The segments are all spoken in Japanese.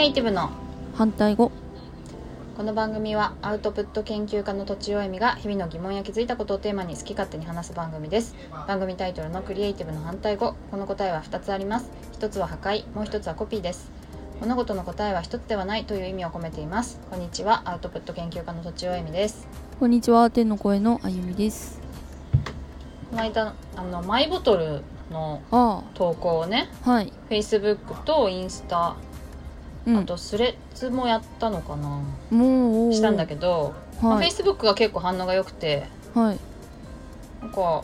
エイティブの反対語。この番組はアウトプット研究家のとちおえみが日々の疑問や気づいたことをテーマに好き勝手に話す番組です。番組タイトルのクリエイティブの反対語。この答えは2つあります。1つは破壊。もう1つはコピーです。物事の答えは1つではないという意味を込めています。こんにちはアウトプット研究家のとちおえみです。こんにちは天の声のあゆみです。この間あのマイボトルのあ投稿をねあはい、Facebook とインスタ、うん、あとスレッズもやったのかな、もう。したんだけど、まあはい Facebook が結構反応が良くてはい。なんか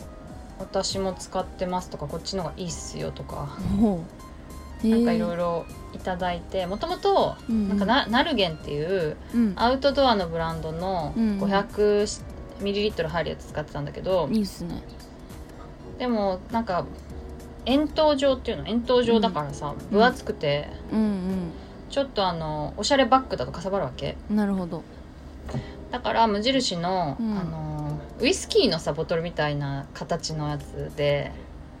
私も使ってますとかこっちの方がいいっすよとかほう。なんかいろいろろいただいてもともとうん。なんかなナルゲンっていううん。アウトドアのブランドのうん500ミリリットル入るやつ使ってたんだけどいいっすね。でもなんか円筒状っていうの？円筒状だからさ分厚くてうんちょっとあのおしゃれバッグだとかさばるわけ？うんなるほど。だから無印の,、うん。あのウイスキーのさボトルみたいな形のやつで。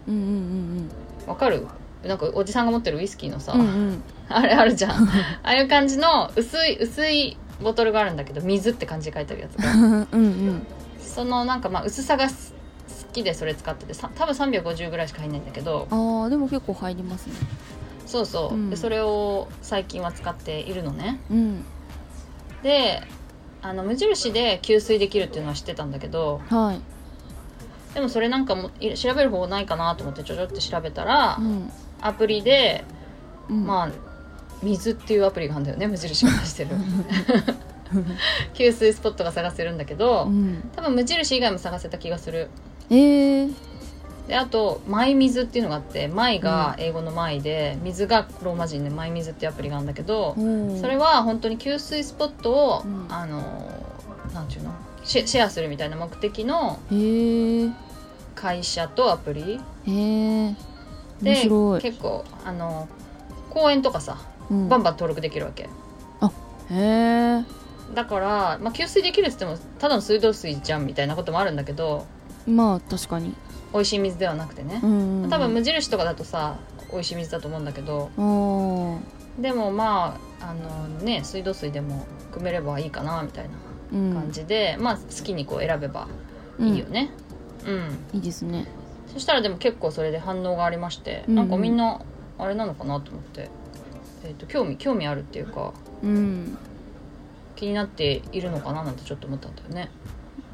うんうんわかる？なんかおじさんが持ってるウイスキーのさ、うんうん。う んあれあるじゃん。ああいう感じの薄い薄いボトルがあるんだけど水って感じで書いてあるやつが。うんうん。そのなんかまあ薄さがす好きでそれ使ってて。さ多分350ぐらいしか入んないんだけど。ああでも結構入りますねそうそう、うん。でそれを最近は使っているのね。うん。であの無印で給水できるっていうのは知ってたんだけどはい。でもそれなんかもい調べる方法ないかなと思ってちょちょって調べたら、うん。アプリでうん。まあ水っていうアプリがあるんだよね無印が出してる。給水スポットが探せるんだけど、うん。多分無印以外も探せた気がする。えーであと「マイ水」っていうのがあって「マイ」が英語の「マイで」水がローマ人で「マイ水」っていうアプリがあるんだけどそれは本当に給水スポットを、うん。あのなんていうの？シェアするみたいな目的の会社とアプリ。で結構あの公園とかさうん。バンバン登録できるわけ、へえだから、まあ、給水できるっつってもただの水道水じゃんみたいなこともあるんだけどまあ確かに美味しい水ではなくてね。う、んうん多分無印とかだとさ美味しい水だと思うんだけど。でもまああのね水道水でも汲めればいいかなみたいなうん。感じで、まあ好きにこう選べばいいよね。うん、いいですね。そしたらでも結構それで反応がありまして、うんなんかみんなあれなのかなと思って、えー、と興味興味あるっていうかうん。気になっているのかななんてちょっと思ったんだよね。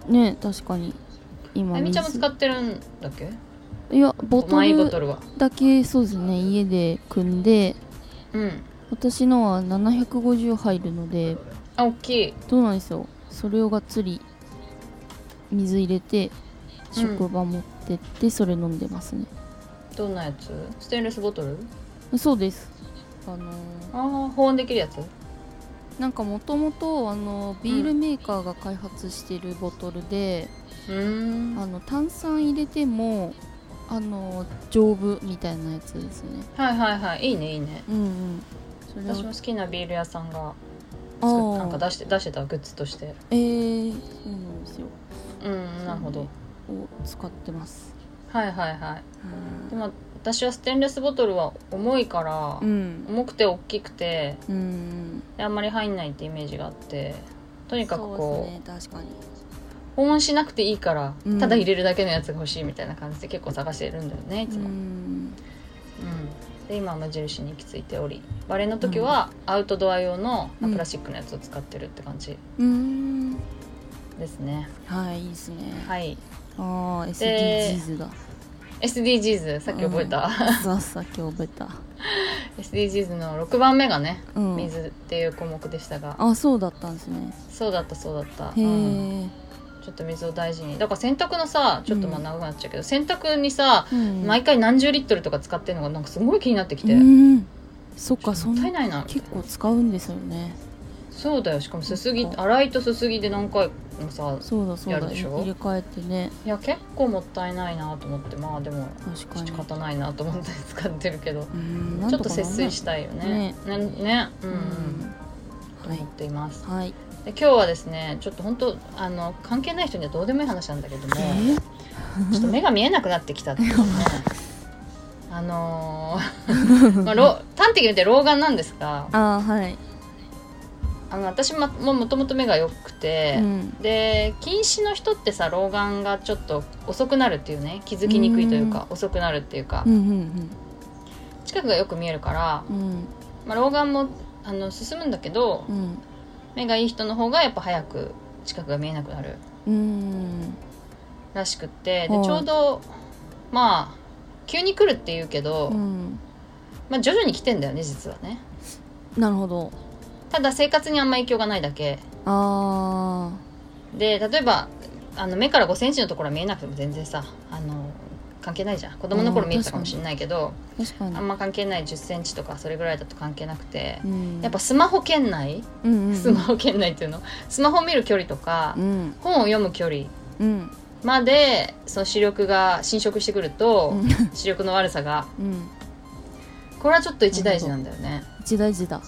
ね確かに今あゆみちゃんも水使ってるんだっけ？いやボトマイボルトルは。だけそうですね家で組んで。うん。私のは750入るので。あ大きい。どうなんですよそれをがっつり水入れてうん。職場持ってってそれ飲んでますね、どんなやつ？ステンレスボトル？そうです。あのー。ああ保温できるやつ？なんかもともとあのビールメーカーが開発してるボトルで、あの炭酸入れてもあの丈夫みたいなやつですね。はいはいはい。いいねいいね。うんうん。それを私も好きなビール屋さんがなんか出して出してたグッズとして。えー、そうなんですよ。うんなるほど。を使ってます。はいはいはい。でも私はステンレスボトルは重いから、うん。重くて大きくてうん。であんまり入んないってイメージがあってとにかくこうそうですね確かに保温しなくていいから、うん。ただ入れるだけのやつが欲しいみたいな感じで結構探してるんだよねいつも、ううん。んで今は無印に行き着いておりバレーの時はアウトドア用のまあプラスチックのやつを使ってるって感じ。うん。ですね、はいいいですね。はい。ああで SDGs だ SDGs さっき覚えた、ささっき覚えた。SDGs の6番目がねうん。水っていう項目でしたが、あそうだったんですね。そうだったそうだった、へうん。え、ちょっと水を大事に。だから洗濯のさちょっとまあ長くなっちゃうけど、洗濯にさ、うん。毎回何十リットルとか使ってるのがなんかすごい気になってきて、うん。そっかそんもったいないな。いな結構使うんですよね。そうだよ。しかもすすぎ洗いとすすぎで何回もさそうだそうだ。やるでしょ？入れ替えてね。いや結構もったいないなと思って。まあでも仕方ないなと思って使ってるけど。ちょっと節水したいよね。ね。ね。うん、うん。と思っています。はいで今日はですねちょっと本当あの関係ない人にはどうでもいい話なんだけどもえちょっと目が見えなくなってきたっていうね。あのー まあ、ろ端的に言って老眼なんですがああはい、あの私ももともと目が良くて、うん。で近視の人ってさ老眼がちょっと遅くなるっていうね気づきにくいというか遅くなるっていうか、うんうん近くがよく見えるから、うん。うんまあ、老眼もあの進むんだけどうん目がいい人の方がやっぱ早く近くが見えなくなるうん。らしくってはい。でちょうどまあ急に来るって言うけど、うん。まあ、徐々に来てんだよね実はね。なるほど。ただ生活にあんま影響がないだけ。あで例えばあの目から5センチのところは見えなくても全然さあの関係ないじゃん。子供の頃うん見えてたかもしれないけどあんま関係ない1 0ンチとかそれぐらいだと関係なくてうん。やっぱスマホ圏内？うんうんうん。スマホ圏内っていうの？スマホを見る距離とかうん。本を読む距離うん。までその視力が侵食してくるとうん。視力の悪さが。うん。これはちょっと一大事なんだよね。一大事だ。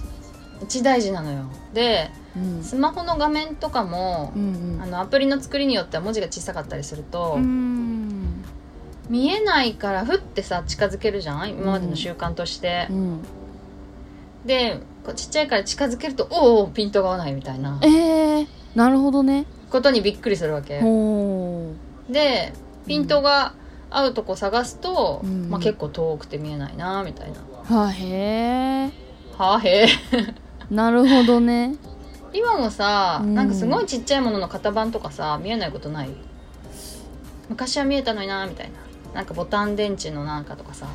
一大事なのよ。でうん。スマホの画面とかもうん。あのアプリの作りによっては文字が小さかったりすると、うん見えないからふってさ近づけるじゃん？今までの習慣として。う、ん。でちっちゃいから近づけるとおおピントが合わないみたいな。えー、なるほどね。ことにびっくりするわけ。ほでピントが合うとこ探すと、うん。まあ、結構遠くて見えないなみたいな。うはあへえはあへえなるほどね。今もさ、うん。なんかすごいちっちゃいものの型番とかさ見えないことない？昔は見えたのになみたいななんかボタン電池のなんかとかさ。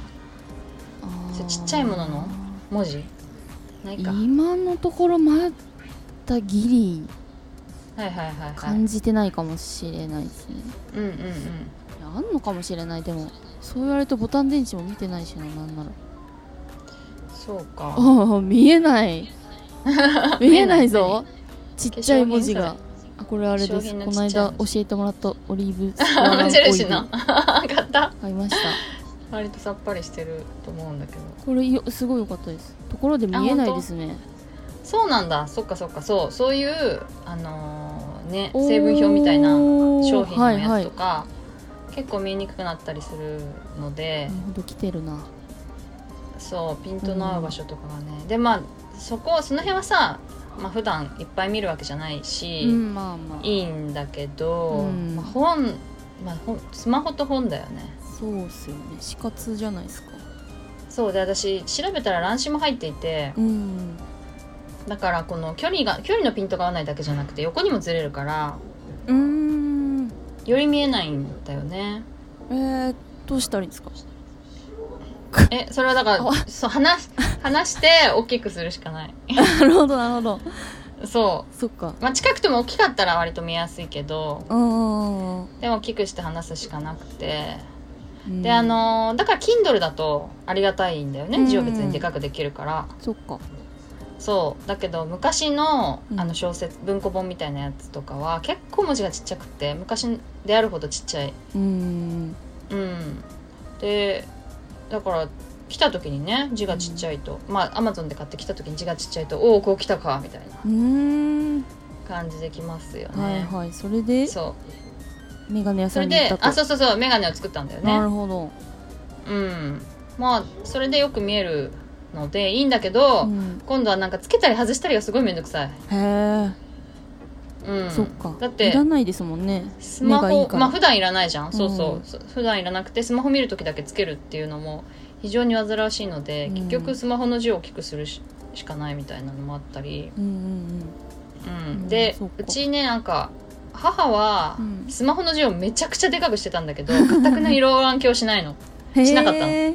ちっちゃいものの文字？ないか。はい今のところまだギリ。はいはいはい感じてないかもしれないですね、うんうんうん。あんのかもしれない。でもそう言われるとボタン電池も見てないしななんなら。そうか。ああ 見えない。見えないぞ。ちっちゃい文字があこれあれです。この間教えてもらったオリーブ ス無オイ印ルの買った。買いました。割とさっぱりしてると思うんだけど。これよすごい良かったです。ところで見えないですね。そうなんだ。そっかそっか。そう。そういうあのーね成分表みたいな商品のはいはい。やつとか、結構見えにくくなったりするので。なるほど。来てるな。そうピントの合う場所とかがね、でまあそこその辺はさまあ普段いっぱい見るわけじゃないし、うんまあまあ。いいんだけど、うん。まあ、本、まあ、本スマホと本だよね。そうっすよね。死活じゃないですか。そうで私調べたら乱視も入っていてうん。だからこの距離が距離のピントが合わないだけじゃなくて横にもずれるからうーん。より見えないんだよね。えー、どうしたらいいんですか？えそれはだからあそう話し話して大きくするしかない。なるほどなるほど。そそっか。う、まあ、近くても大きかったら割と見やすいけどうんでも大きくして話すしかなくて。うん。であのーだから Kindle だとありがたいんだようんね字を別にでかくできるから。そっか。そう。だけど昔のうん。あの小説文庫本みたいなやつとかは結構文字がちっちゃくて昔であるほどちっちゃい。うん。うん。でだから来た時にね字がちっちゃいと、まあアマゾンで買ってきた時に字がちっちゃいとおおこう来たかみたいな。うーん。感じできますよね、はいはい。それで？そう。メガネ屋それでさんに行ったと？あそうそうそう眼鏡を作ったんだよなねるほど、うん。まあそれでよく見えるのでいいんだけど、うん、今度はなんかつけたり外したりがすごいめんどくさい、へえ、うん、そっか。だっていらないですもんね。スマホまあ普段いらないじゃん、そうそう。うん。そ普段いらなくてスマホ見る時だけつけるっていうのも非常に煩わしいので、うん。結局スマホの字を大きくするししかないみたいなのもあったり、うんでうちねなんか母はうん。スマホの字をめちゃくちゃでかくしてたんだけど かたくなに老眼鏡しないの。うんしなかったの。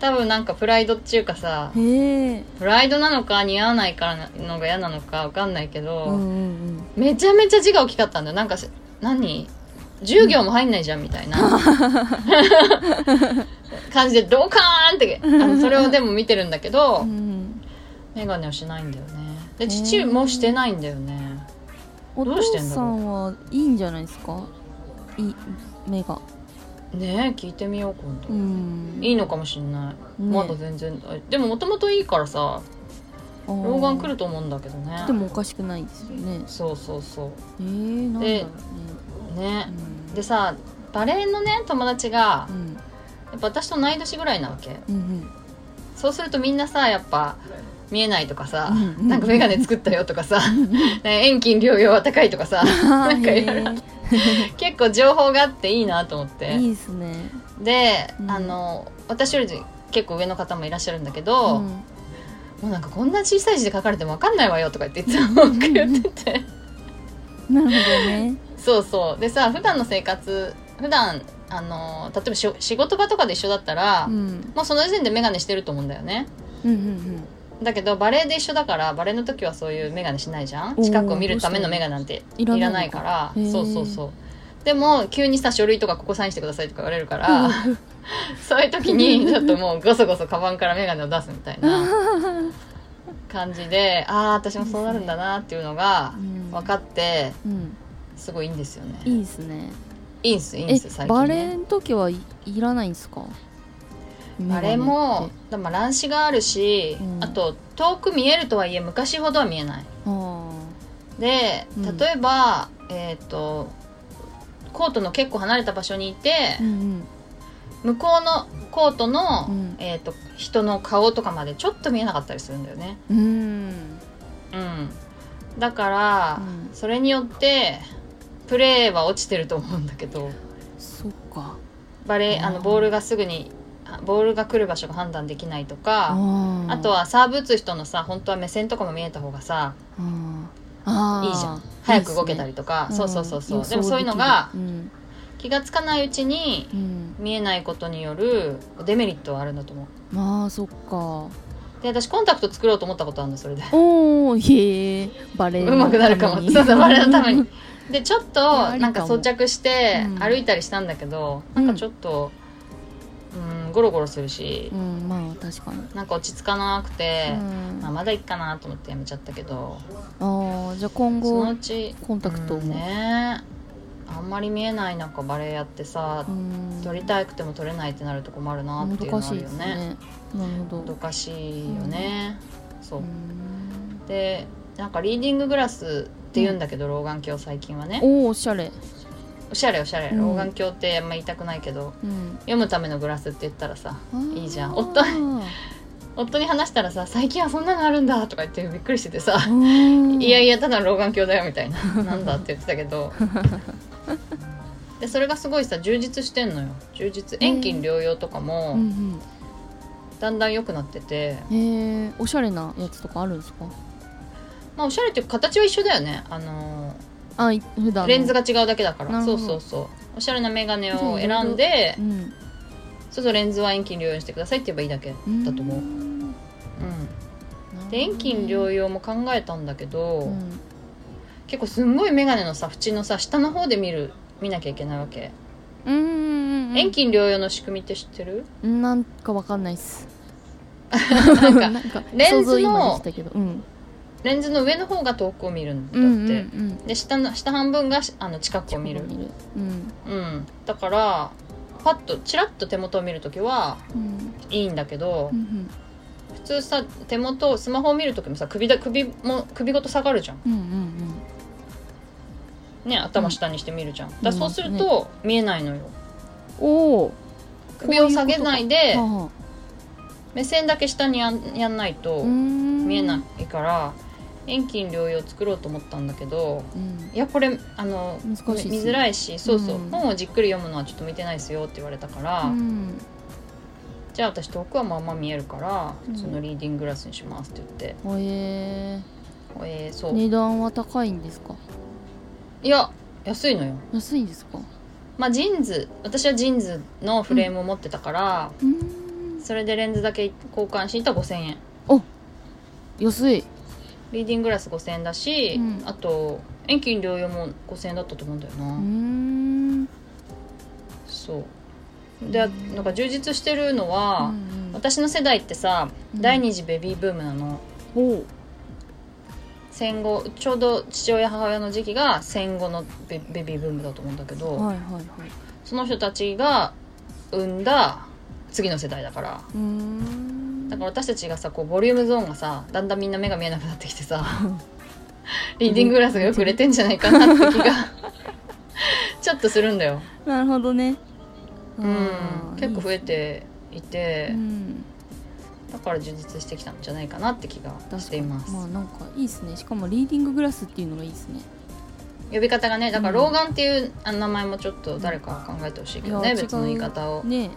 多分なんかプライドっていうかさプライドなのか似合わないからのが嫌なのかわかんないけど、うんうんめちゃめちゃ字が大きかったんだよ。なんかし何？10行も入んないじゃんみたいな。感じでドカーンってあのそれをでも見てるんだけど、うん。うん眼鏡をしないんだよね。で父もしてないんだよね。お父どうしてんだろう？さんはいいんじゃないですか？いい目が。ねえ聞いてみよう今度、うん。いいのかもしんない、ねまだ全然あでももともといいからさ老眼来ると思うんだけどね。でもおかしくないですよね。そうそうそえー、なんだろうね。うね。うん。でさバレエのね友達がうん。っぱ私と同い年ぐらいなわけ。うんそうするとみんなさやっぱ見えないとかさ、うんうんなんか眼鏡作ったよとかさ、ね遠近療養は高いとかさ うんなんかいろいろへ結構情報があっていいなと思って。ーいいですね。で、うん。あの私より結構上の方もいらっしゃるんだけど、うん。もうなんかこんな小さい字で書かれても分かんないわよとか言っていつも 言ってて。なるほどねそうそう。でさ普段の生活普段あの例えばしょ仕事場とかで一緒だったら、うん。もうその時点で眼鏡してると思うんだよね。うんうんだけどバレエで一緒だからバレエの時はそういう眼鏡しないじゃん。近くを見るための眼鏡なんていい？らないのから。そうそうそう。でも急にさ書類とかここサインしてくださいとか言われるから そういう時にちょっともうごそごそカバンから眼鏡を出すみたいな 感じでああ私もそうなるんだなっていうのがうん。分かってうんすごいいいんですよね。いいですね。いいんすいいんえす最近バレエねの時はいいらないんですか？バレエもでも乱視があるし、うん。あと遠く見えるとはいえ昔ほどは見えない。あでうん。例えば、えっ、とコートの結構離れた場所にいてー、うん。向こうのコートの、うん。えー、と人の顔とかまでちょっと見えなかったりするんだよね。うんうん。うん。だから、うん。それによってプレーは落ちてると思うんだけど。そっか。バレーあのボールがすぐにあボールが来る場所が判断できないとかああとはサーブ打つ人のさ本当は目線とかも見えた方がさいいじゃん。早く動けたりとか、そうそうそうそう、でもそういうのがうん。気がつかないうちにうん。見えないことによるデメリットはあるんだと思う。ああそっか。で私コンタクト作ろうと思ったことあるのそれで。おおへえバレエうまくなるかも。そうそうバレエのために でちょっとなんか装着してうん。歩いたりしたんだけど、うん。なんかちょっとうんゴロゴロするしう、んまあ確かに。なんか落ち着かなくて、うん。まあ、まだいいかなと思ってやめちゃったけどああじゃあ今その後うちコンタクトも。うんねあんまり見えない中バレエやってさ、うん。撮りたくても撮れないってなると困るなっていうのあるよね。なるほもど。どかしいよね、そう。うん。でなんかリーディンググラスって言うんだけど、老眼鏡最近はね。おおおしゃれ。おしゃれおしゃれ、うん。老眼鏡ってあんま言いたくないけどうん。読むためのグラスって言ったらさいいじゃん。夫 夫に話したらさ「最近はそんなのあるんだ」とか言ってびっくりしててさ「うんいやいやただの老眼鏡だよ」みたいな「なんだ?」って言ってたけど。でそれがすごいさ充実してんのよ。充実。遠近療養とかうもん。だんだん良くなってて、うんへえおしゃれなやつとかあるんですか？まあおしゃれっていうか形は一緒だよね。あのあい普段の。レンズが違うだけだから。そなるほど。うそうそう。おしゃれな眼鏡を選んでうん。そうそうレンズは遠近療養にしてくださいって言えばいいだけだと思う、ううん。んで遠近療養も考えたんだけど、うん。結構すんごい眼鏡のさ縁のさ下の方で見る見なきゃいけないわけ、うんうんうん遠近療養の仕組みって知ってる？なんかわかんないっす。なんかなんかレンズの想像今でしたけど。うんレンズの上の方が遠くを見るんだって、うんうん。うんで下の下半分があの近くを見る。うん。うん。だからパッとチラッと手元を見るときはうん。いいんだけど、うん普通さ手元スマホを見るときもさ首だ首も首ごと下がるじゃん。うんうんね頭下にして見るじゃん、だそうする見と見えないのよ。おお首を下げないでは目線だけ下にやんやんないと見えないから遠近療養作ろうと思ったんだけどうん。いやこれあの難し見づらいしそうそう、うん。本をじっくり読むのはちょっと見てないですよって言われたから、うん。じゃあ私遠くはまあまあ見えるから、うん。そのリーディンググラスにしますって言って。おええー、そう、ー値段は高いんですか？いや安いのよ。安いんですか？まあ JINS 私は JINS のフレームを持ってたから、うん。それでレンズだけ交換しに行ったら5000円。安いリーディンググラス5000円だし、うん。あと遠近両用も5000円だったと思うんだよな、うん。そう。でなんか充実してるのは、うん私の世代ってさ、うん。第二次ベビーブームなの。お戦後ちょうど父親母親の時期が戦後のベベビーブームだと思うんだけど、はいはいはい。その人たちが産んだ次の世代だから。うんだから私たちがさこうボリュームゾーンがさだんだんみんな目が見えなくなってきてさ リーディンググラスがよく売れてんじゃないかなって気が ちょっとするんだよ。なるほどね。うん、結構増えていて、うん。だから充実してきたんじゃないかなって気がしています、まあなんかいいですね。しかもリーディンググラスっていうのがいいですね。呼び方がねだからうん。老眼っていう名前もちょっと誰か考えてほしいけどね、別の言い方を、ね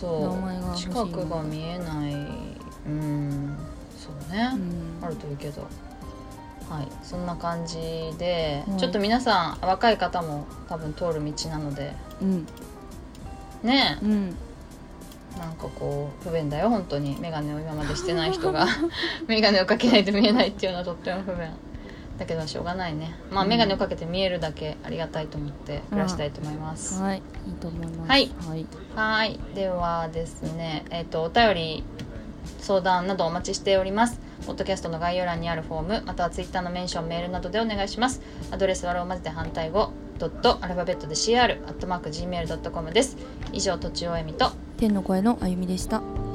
そう。近くが見えない。うん。そうね、うん。あるといいけど。はい。そんな感じで、はい。ちょっと皆さん若い方も多分通る道なので。うん。ね。うん。なんかこう不便だよ本当に。眼鏡を今までしてない人が。眼鏡をかけないと見えないっていうのはとっても不便だけどしょうがないね。まあうん。眼鏡をかけて見えるだけありがたいと思って暮らしたいと思います、はいいいと思います。はい。はい。はいではですねえっ、とお便り相談などお待ちしております。ポッドキャストの概要欄にあるフォームまたはツイッターのメンションメールなどでお願いします。アドレスはローマ字で反対語ドットアルファベットで CR アットマーク Gmail.com です。以上とちおえみと天の声のあゆみでした